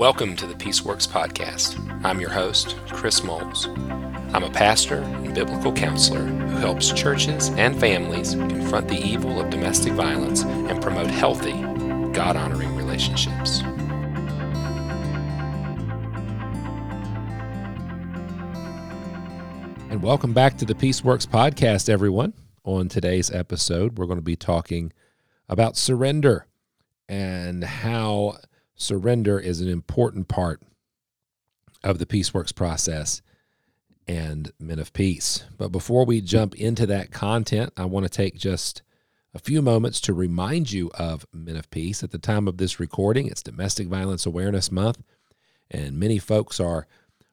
Welcome to the Peaceworks Podcast. I'm your host, Chris Moles. I'm a pastor and biblical counselor who helps churches and families confront the evil of domestic violence and promote healthy, God honoring relationships. And welcome back to the Peaceworks Podcast, everyone. On today's episode, we're going to be talking about surrender and how surrender is an important part of the Peaceworks process and Men of Peace. But before we jump into that content, I want to take just a few moments to remind you of Men of Peace. At the time of this recording, it's Domestic Violence Awareness Month, and many folks are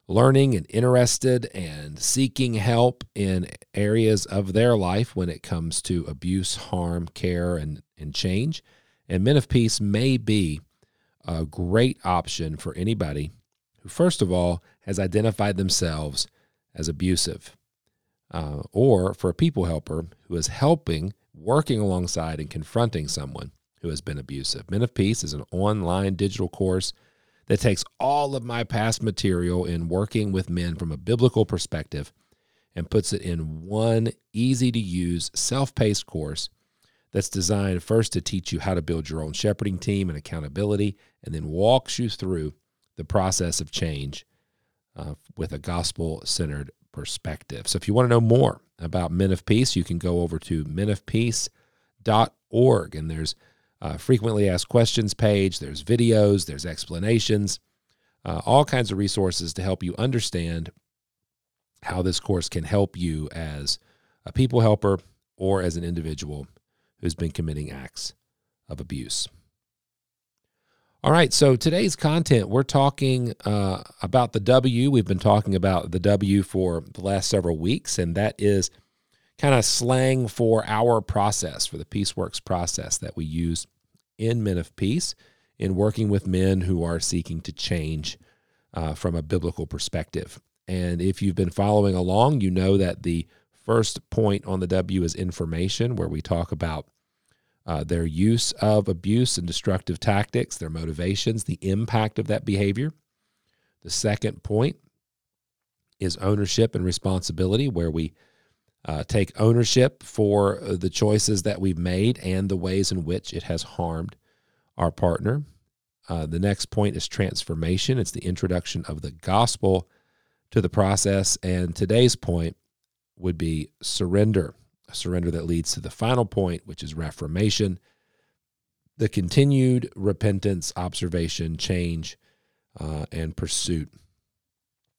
learning and interested and seeking help in areas of their life when it comes to abuse, harm, care, and, and change. And Men of Peace may be a great option for anybody who, first of all, has identified themselves as abusive, uh, or for a people helper who is helping, working alongside, and confronting someone who has been abusive. Men of Peace is an online digital course that takes all of my past material in working with men from a biblical perspective and puts it in one easy to use, self paced course that's designed first to teach you how to build your own shepherding team and accountability, and then walks you through the process of change uh, with a gospel centered perspective. So, if you want to know more about Men of Peace, you can go over to menofpeace.org, and there's a frequently asked questions page, there's videos, there's explanations, uh, all kinds of resources to help you understand how this course can help you as a people helper or as an individual who's been committing acts of abuse. All right, so today's content, we're talking uh, about the W. We've been talking about the W for the last several weeks, and that is kind of slang for our process, for the Peaceworks process that we use in Men of Peace in working with men who are seeking to change uh, from a biblical perspective. And if you've been following along, you know that the first point on the W is information, where we talk about uh, their use of abuse and destructive tactics, their motivations, the impact of that behavior. The second point is ownership and responsibility, where we uh, take ownership for uh, the choices that we've made and the ways in which it has harmed our partner. Uh, the next point is transformation. It's the introduction of the gospel to the process. And today's point would be surrender a surrender that leads to the final point, which is reformation, the continued repentance, observation, change, uh, and pursuit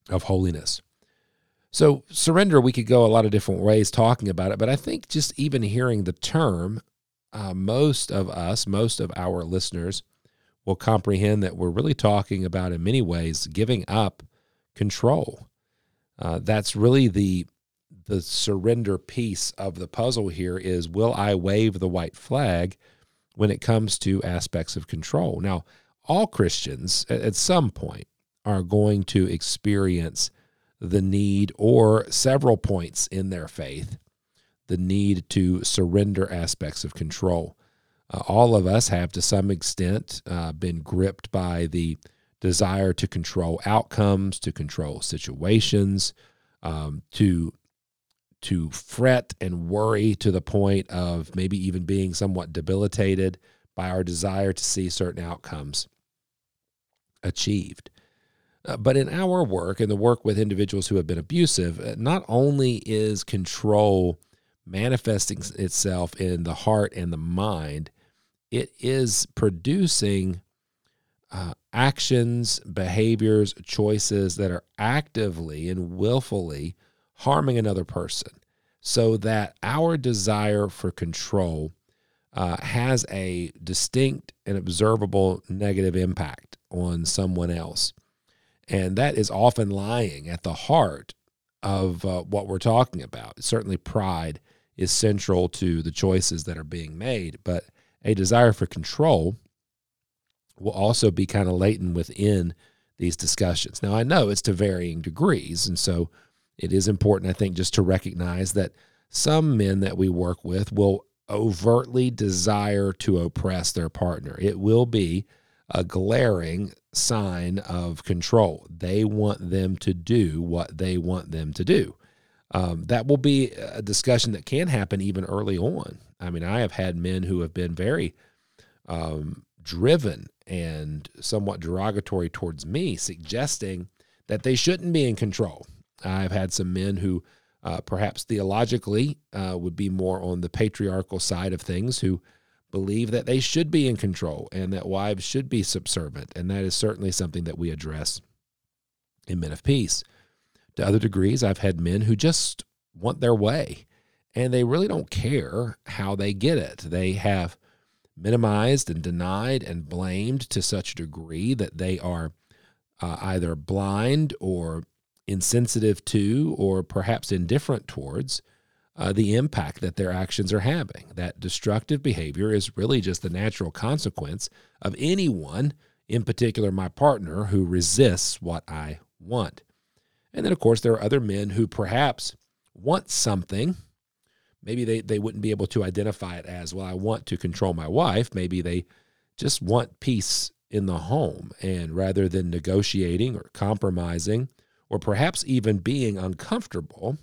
of holiness. So, surrender, we could go a lot of different ways talking about it, but I think just even hearing the term, uh, most of us, most of our listeners will comprehend that we're really talking about, in many ways, giving up control. Uh, that's really the the surrender piece of the puzzle here is will I wave the white flag when it comes to aspects of control? Now, all Christians at some point are going to experience the need, or several points in their faith, the need to surrender aspects of control. Uh, all of us have, to some extent, uh, been gripped by the desire to control outcomes, to control situations, um, to to fret and worry to the point of maybe even being somewhat debilitated by our desire to see certain outcomes achieved. Uh, but in our work and the work with individuals who have been abusive, uh, not only is control manifesting itself in the heart and the mind, it is producing uh, actions, behaviors, choices that are actively and willfully harming another person so that our desire for control uh, has a distinct and observable negative impact on someone else. And that is often lying at the heart of uh, what we're talking about. Certainly, pride is central to the choices that are being made, but a desire for control will also be kind of latent within these discussions. Now, I know it's to varying degrees, and so it is important, I think, just to recognize that some men that we work with will overtly desire to oppress their partner. It will be a glaring sign of control. They want them to do what they want them to do. Um, that will be a discussion that can happen even early on. I mean, I have had men who have been very um, driven and somewhat derogatory towards me, suggesting that they shouldn't be in control. I've had some men who uh, perhaps theologically uh, would be more on the patriarchal side of things who believe that they should be in control and that wives should be subservient. And that is certainly something that we address in Men of Peace. To other degrees, I've had men who just want their way and they really don't care how they get it. They have minimized and denied and blamed to such a degree that they are uh, either blind or insensitive to or perhaps indifferent towards uh, the impact that their actions are having. That destructive behavior is really just the natural consequence of anyone, in particular my partner, who resists what I want. And then, of course, there are other men who perhaps want something. Maybe they, they wouldn't be able to identify it as, well, I want to control my wife. Maybe they just want peace in the home. And rather than negotiating or compromising, or perhaps even being uncomfortable,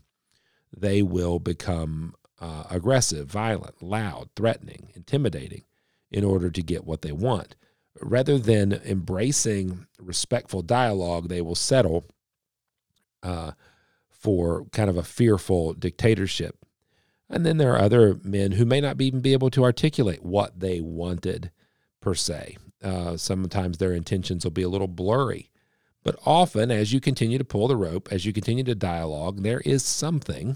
they will become uh, aggressive, violent, loud, threatening, intimidating in order to get what they want. Rather than embracing respectful dialogue, they will settle uh, for kind of a fearful dictatorship. And then there are other men who may not even be able to articulate what they wanted per se. Uh, sometimes their intentions will be a little blurry. But often, as you continue to pull the rope, as you continue to dialogue, there is something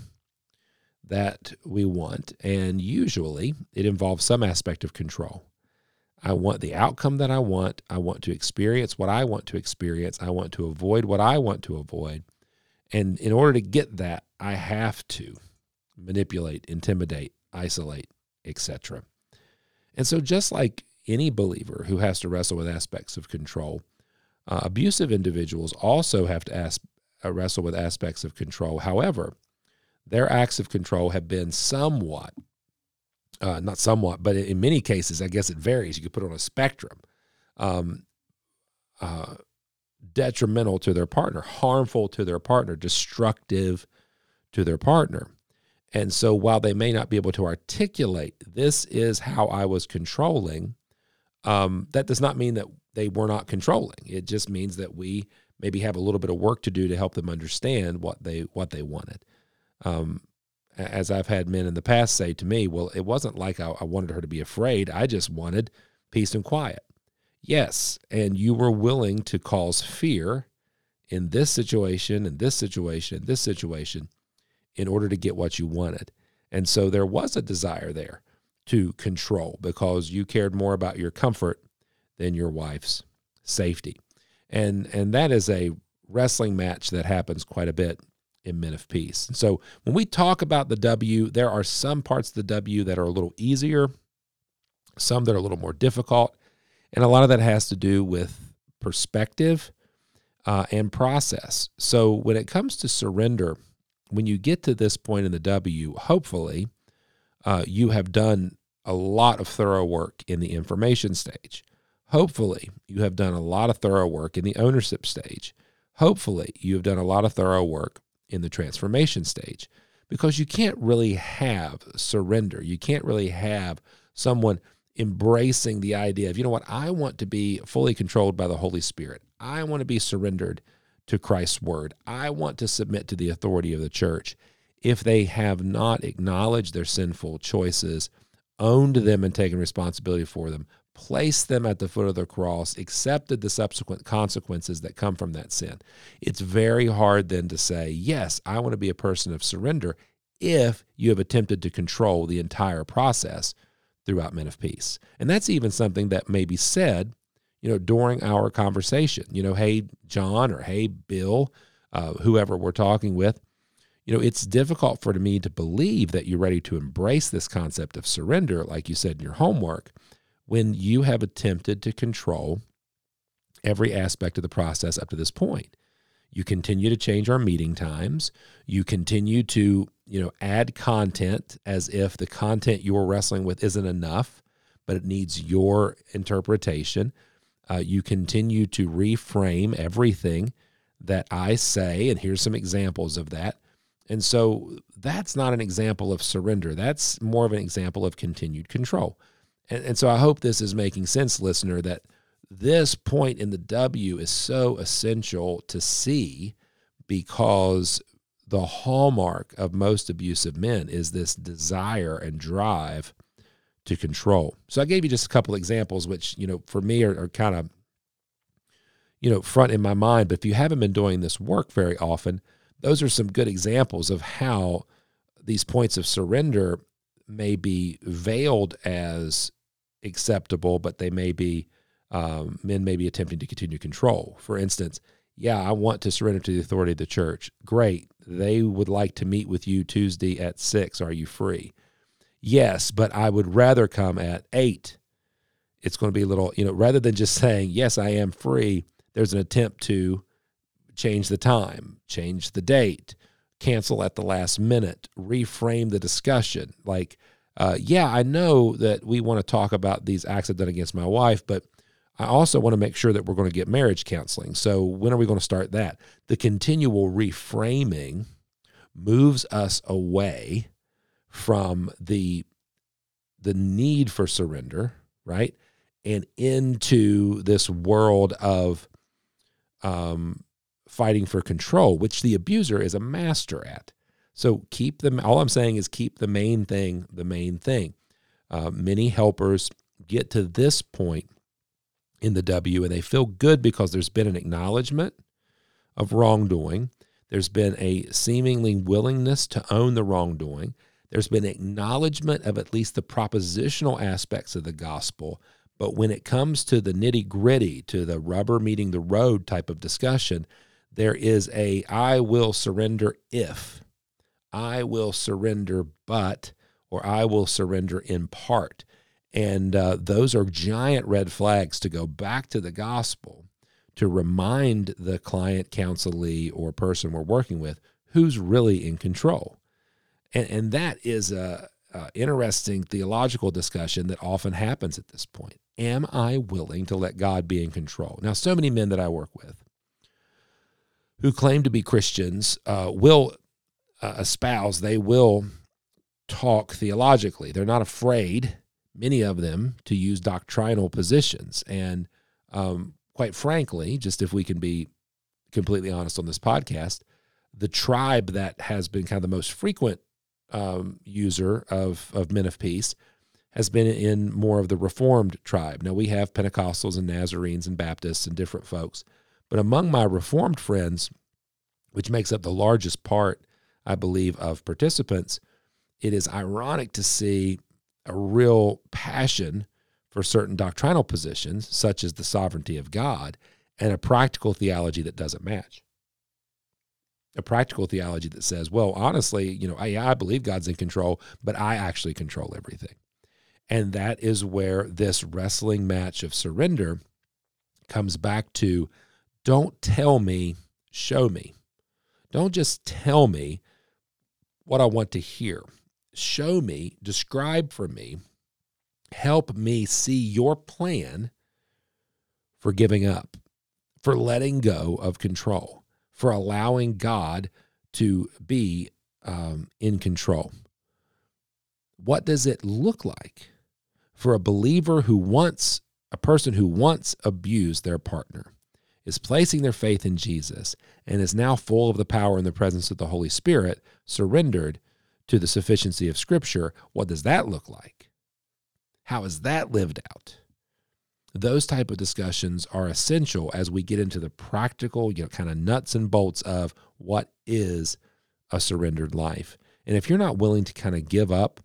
that we want. And usually it involves some aspect of control. I want the outcome that I want. I want to experience what I want to experience. I want to avoid what I want to avoid. And in order to get that, I have to manipulate, intimidate, isolate, etc. And so, just like any believer who has to wrestle with aspects of control, uh, abusive individuals also have to ask, uh, wrestle with aspects of control. However, their acts of control have been somewhat, uh, not somewhat, but in many cases, I guess it varies. You could put it on a spectrum, um, uh, detrimental to their partner, harmful to their partner, destructive to their partner. And so while they may not be able to articulate, this is how I was controlling, um, that does not mean that they were not controlling. It just means that we maybe have a little bit of work to do to help them understand what they what they wanted. Um, as I've had men in the past say to me, well, it wasn't like I, I wanted her to be afraid. I just wanted peace and quiet. Yes, and you were willing to cause fear in this situation, in this situation, in this situation, in order to get what you wanted. And so there was a desire there to control because you cared more about your comfort than your wife's safety. And and that is a wrestling match that happens quite a bit in Men of Peace. So when we talk about the W, there are some parts of the W that are a little easier, some that are a little more difficult, and a lot of that has to do with perspective uh, and process. So when it comes to surrender, when you get to this point in the W, hopefully uh, you have done a lot of thorough work in the information stage. Hopefully, you have done a lot of thorough work in the ownership stage. Hopefully, you have done a lot of thorough work in the transformation stage because you can't really have surrender. You can't really have someone embracing the idea of, you know what, I want to be fully controlled by the Holy Spirit. I want to be surrendered to Christ's word. I want to submit to the authority of the church. If they have not acknowledged their sinful choices, owned them and taken responsibility for them, placed them at the foot of the cross, accepted the subsequent consequences that come from that sin. It's very hard then to say, Yes, I want to be a person of surrender if you have attempted to control the entire process throughout Men of Peace. And that's even something that may be said, you know, during our conversation. You know, hey, John, or hey, Bill, uh, whoever we're talking with. You know, it's difficult for me to believe that you're ready to embrace this concept of surrender, like you said in your homework when you have attempted to control every aspect of the process up to this point. You continue to change our meeting times. You continue to, you know, add content as if the content you're wrestling with isn't enough, but it needs your interpretation. Uh, you continue to reframe everything that I say, and here's some examples of that. And so that's not an example of surrender. That's more of an example of continued control. And, and so I hope this is making sense, listener, that this point in the W is so essential to see because the hallmark of most abusive men is this desire and drive to control. So I gave you just a couple examples, which, you know, for me are, are kind of, you know, front in my mind. But if you haven't been doing this work very often, those are some good examples of how these points of surrender may be veiled as acceptable, but they may be, um, men may be attempting to continue control. For instance, yeah, I want to surrender to the authority of the church. Great. They would like to meet with you Tuesday at six. Are you free? Yes, but I would rather come at eight. It's going to be a little, you know, rather than just saying, yes, I am free, there's an attempt to change the time, change the date, cancel at the last minute, reframe the discussion. Like, uh, yeah, I know that we want to talk about these acts I've done against my wife, but I also want to make sure that we're going to get marriage counseling. So when are we going to start that? The continual reframing moves us away from the the need for surrender, right? And into this world of um, fighting for control, which the abuser is a master at. So keep them. All I'm saying is keep the main thing the main thing. Uh, many helpers get to this point in the W and they feel good because there's been an acknowledgement of wrongdoing. There's been a seemingly willingness to own the wrongdoing. There's been acknowledgement of at least the propositional aspects of the gospel. But when it comes to the nitty gritty, to the rubber meeting the road type of discussion, there is a I will surrender if, I will surrender but, or I will surrender in part. And uh, those are giant red flags to go back to the gospel to remind the client, counselee, or person we're working with who's really in control. And, and that is a, a interesting theological discussion that often happens at this point. Am I willing to let God be in control? Now, so many men that I work with who claim to be Christians uh, will uh, espouse, they will talk theologically. They're not afraid many of them to use doctrinal positions. And um, quite frankly, just if we can be completely honest on this podcast, the tribe that has been kind of the most frequent um, user of, of Men of Peace has been in more of the Reformed tribe. Now, we have Pentecostals and Nazarenes and Baptists and different folks. But among my Reformed friends, which makes up the largest part, I believe, of participants, it is ironic to see a real passion for certain doctrinal positions, such as the sovereignty of God, and a practical theology that doesn't match. A practical theology that says, well, honestly, you know, I, I believe God's in control, but I actually control everything. And that is where this wrestling match of surrender comes back to don't tell me, show me. Don't just tell me what I want to hear show me, describe for me, help me see your plan for giving up, for letting go of control, for allowing God to be um, in control. What does it look like for a believer who wants, a person who once abused their partner, is placing their faith in Jesus, and is now full of the power and the presence of the Holy Spirit, surrendered to the sufficiency of Scripture, what does that look like? How is that lived out? Those type of discussions are essential as we get into the practical, you know, kind of nuts and bolts of what is a surrendered life. And if you're not willing to kind of give up,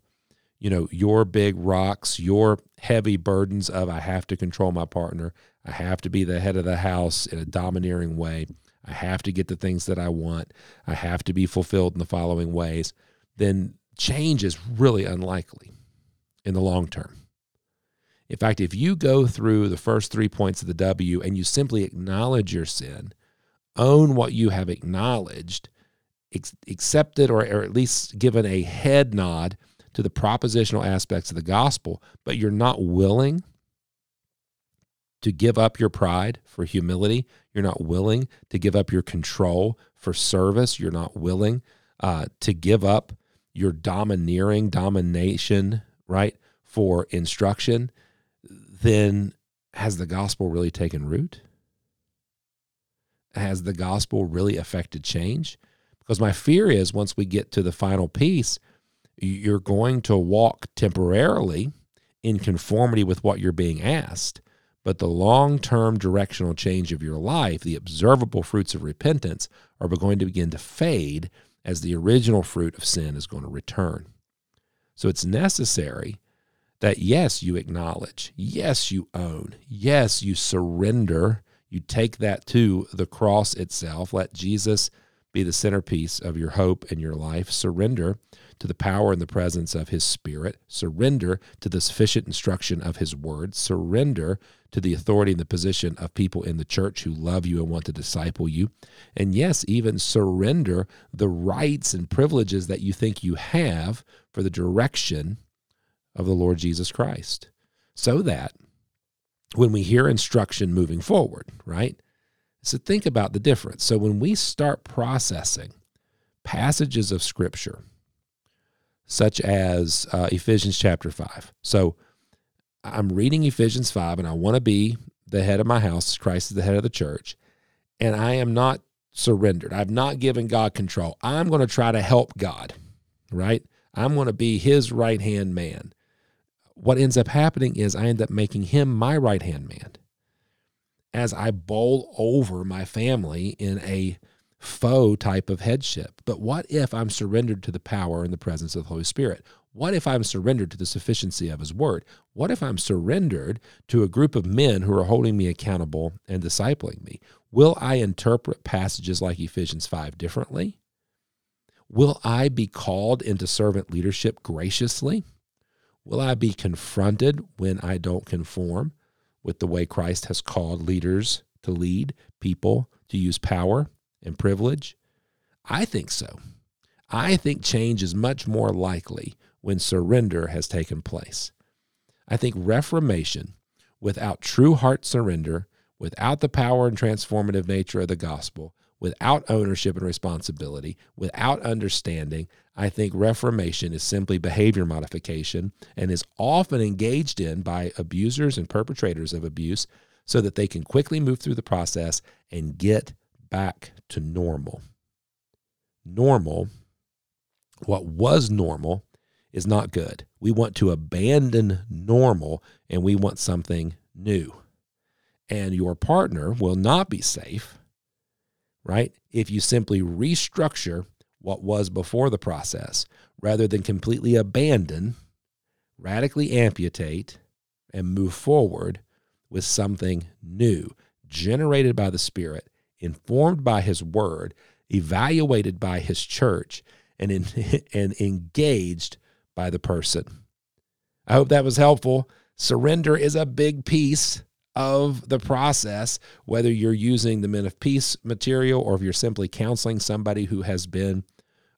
you know, your big rocks, your heavy burdens of I have to control my partner, I have to be the head of the house in a domineering way, I have to get the things that I want, I have to be fulfilled in the following ways. Then change is really unlikely in the long term. In fact, if you go through the first three points of the W and you simply acknowledge your sin, own what you have acknowledged, ex- accept it, or, or at least given a head nod to the propositional aspects of the gospel, but you're not willing to give up your pride for humility. You're not willing to give up your control for service. You're not willing uh, to give up your domineering domination, right, for instruction. Then has the gospel really taken root? Has the gospel really affected change? Because my fear is once we get to the final piece, you're going to walk temporarily in conformity with what you're being asked. But the long term directional change of your life, the observable fruits of repentance, are going to begin to fade as the original fruit of sin is going to return. So it's necessary that, yes, you acknowledge, yes, you own, yes, you surrender, you take that to the cross itself. Let Jesus be the centerpiece of your hope and your life. Surrender to the power and the presence of His Spirit. Surrender to the sufficient instruction of His Word. Surrender to the authority and the position of people in the church who love you and want to disciple you. And yes, even surrender the rights and privileges that you think you have for the direction of the Lord Jesus Christ. So that when we hear instruction moving forward, right? So think about the difference. So when we start processing passages of Scripture, such as uh, Ephesians chapter 5. So I'm reading Ephesians 5 and I want to be the head of my house. Christ is the head of the church. And I am not surrendered. I've not given God control. I'm going to try to help God, right? I'm going to be his right hand man. What ends up happening is I end up making him my right hand man as I bowl over my family in a faux type of headship. But what if I'm surrendered to the power and the presence of the Holy Spirit? What if I'm surrendered to the sufficiency of His Word? What if I'm surrendered to a group of men who are holding me accountable and discipling me? Will I interpret passages like Ephesians 5 differently? Will I be called into servant leadership graciously? Will I be confronted when I don't conform with the way Christ has called leaders to lead people to use power and privilege? I think so. I think change is much more likely when surrender has taken place. I think reformation without true heart surrender, without the power and transformative nature of the gospel, without ownership and responsibility, without understanding, I think reformation is simply behavior modification and is often engaged in by abusers and perpetrators of abuse so that they can quickly move through the process and get back to normal. Normal, what was normal, is not good. We want to abandon normal and we want something new. And your partner will not be safe, right? If you simply restructure what was before the process rather than completely abandon, radically amputate, and move forward with something new, generated by the Spirit informed by his word, evaluated by his church, and, in, and engaged by the person. I hope that was helpful. Surrender is a big piece of the process, whether you're using the Men of Peace material or if you're simply counseling somebody who has been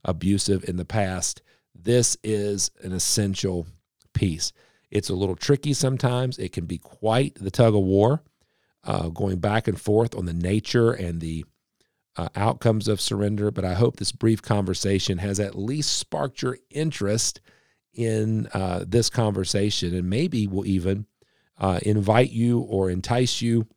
abusive in the past. This is an essential piece. It's a little tricky sometimes. It can be quite the tug of war uh, going back and forth on the nature and the uh, outcomes of surrender. But I hope this brief conversation has at least sparked your interest in uh, this conversation and maybe will even uh, invite you or entice you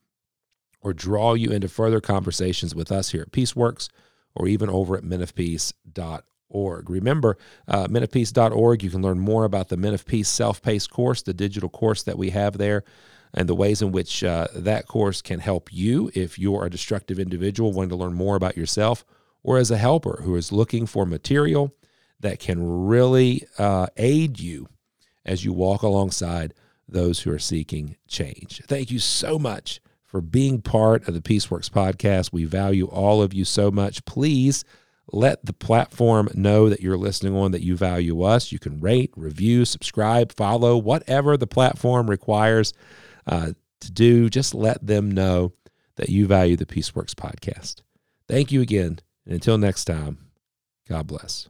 or draw you into further conversations with us here at Peaceworks or even over at menofpeace.org. Remember, uh, menofpeace.org, you can learn more about the Men of Peace self paced course, the digital course that we have there and the ways in which uh, that course can help you if you're a destructive individual wanting to learn more about yourself, or as a helper who is looking for material that can really uh, aid you as you walk alongside those who are seeking change. Thank you so much for being part of the Peaceworks podcast. We value all of you so much. Please let the platform know that you're listening on, that you value us. You can rate, review, subscribe, follow, whatever the platform requires uh, to do, just let them know that you value the Peaceworks podcast. Thank you again. And until next time, God bless.